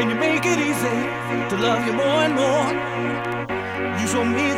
and you make it easy to love you more and more. You show me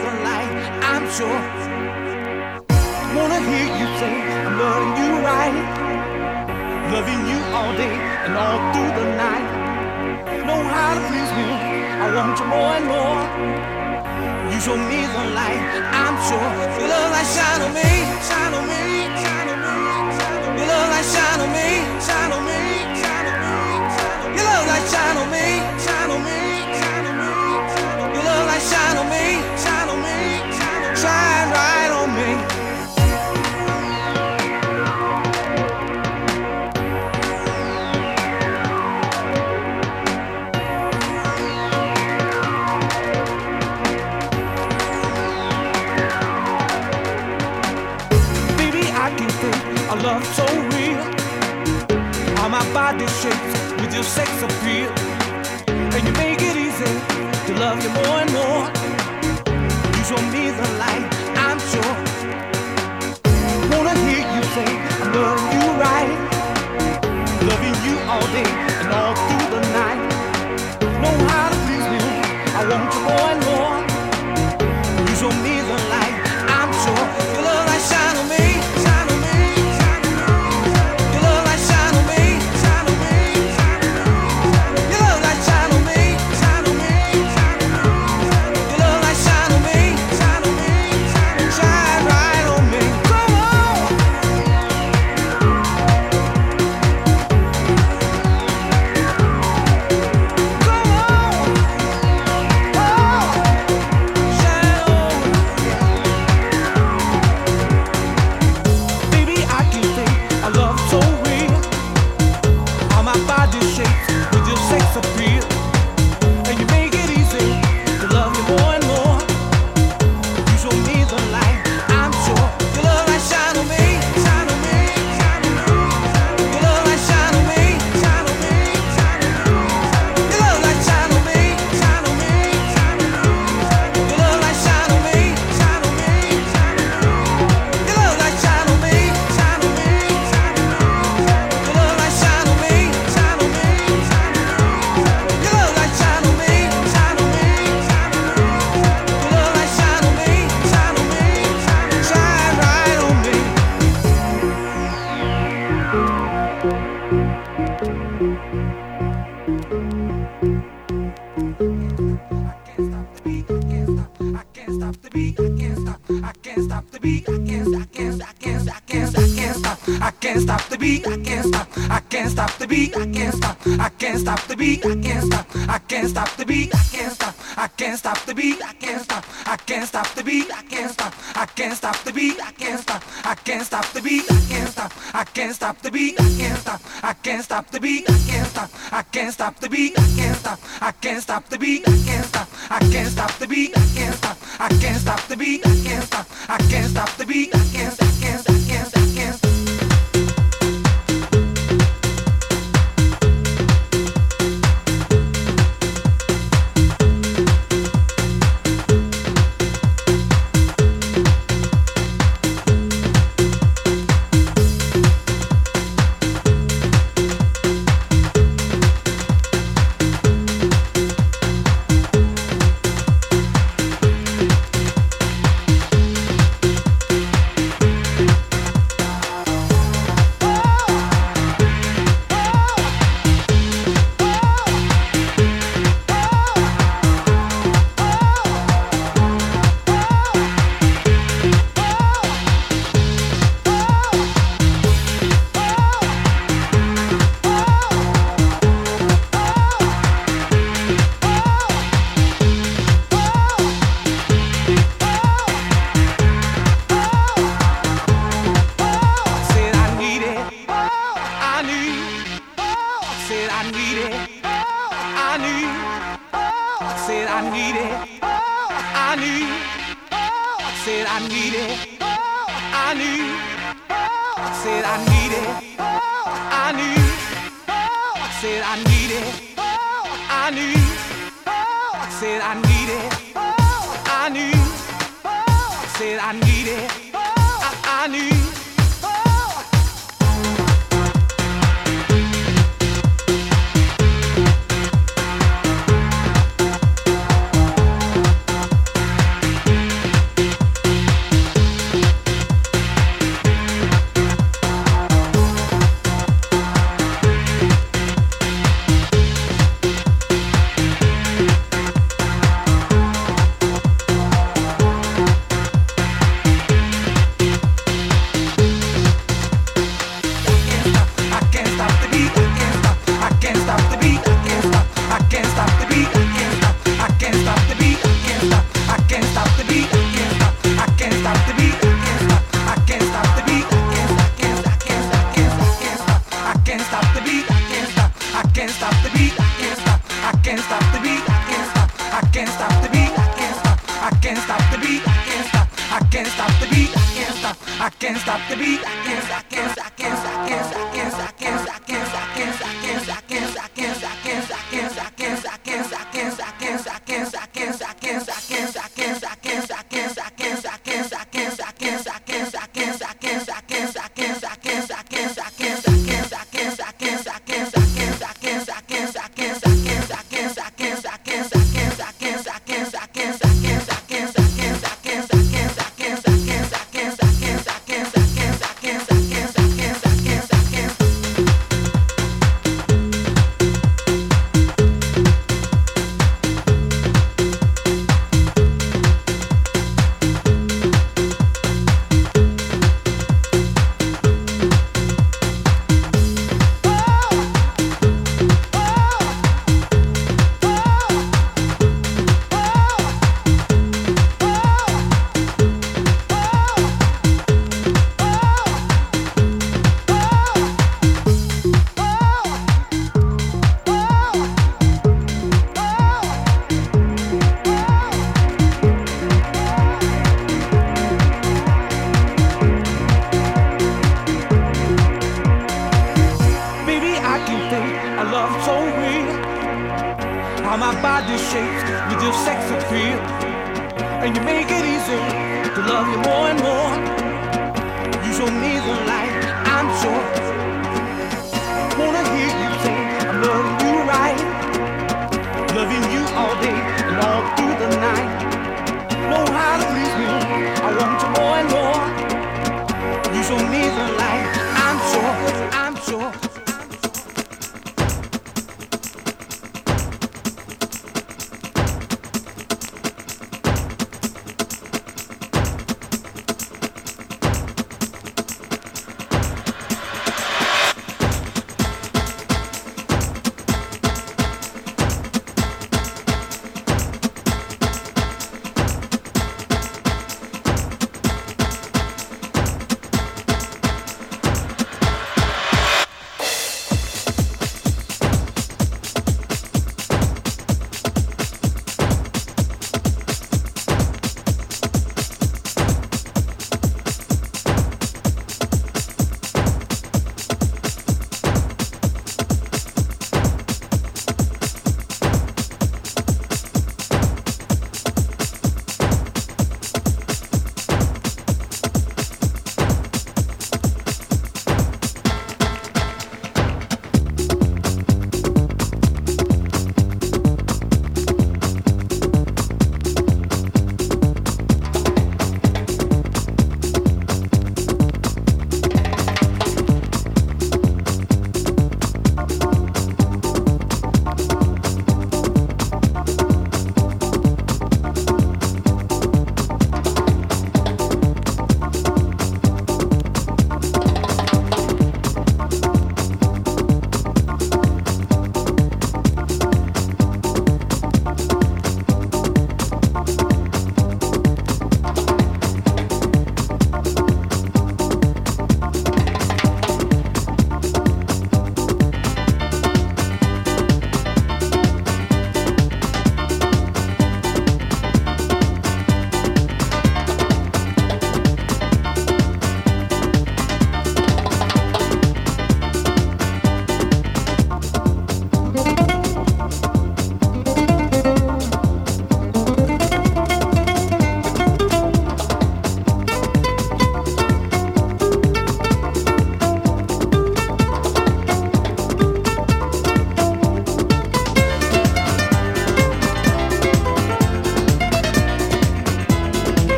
stop the beat. I can't stop. I can't stop the beat. I can't stop. I can't stop the beat. I can't stop. I can't stop the beat. I can't stop.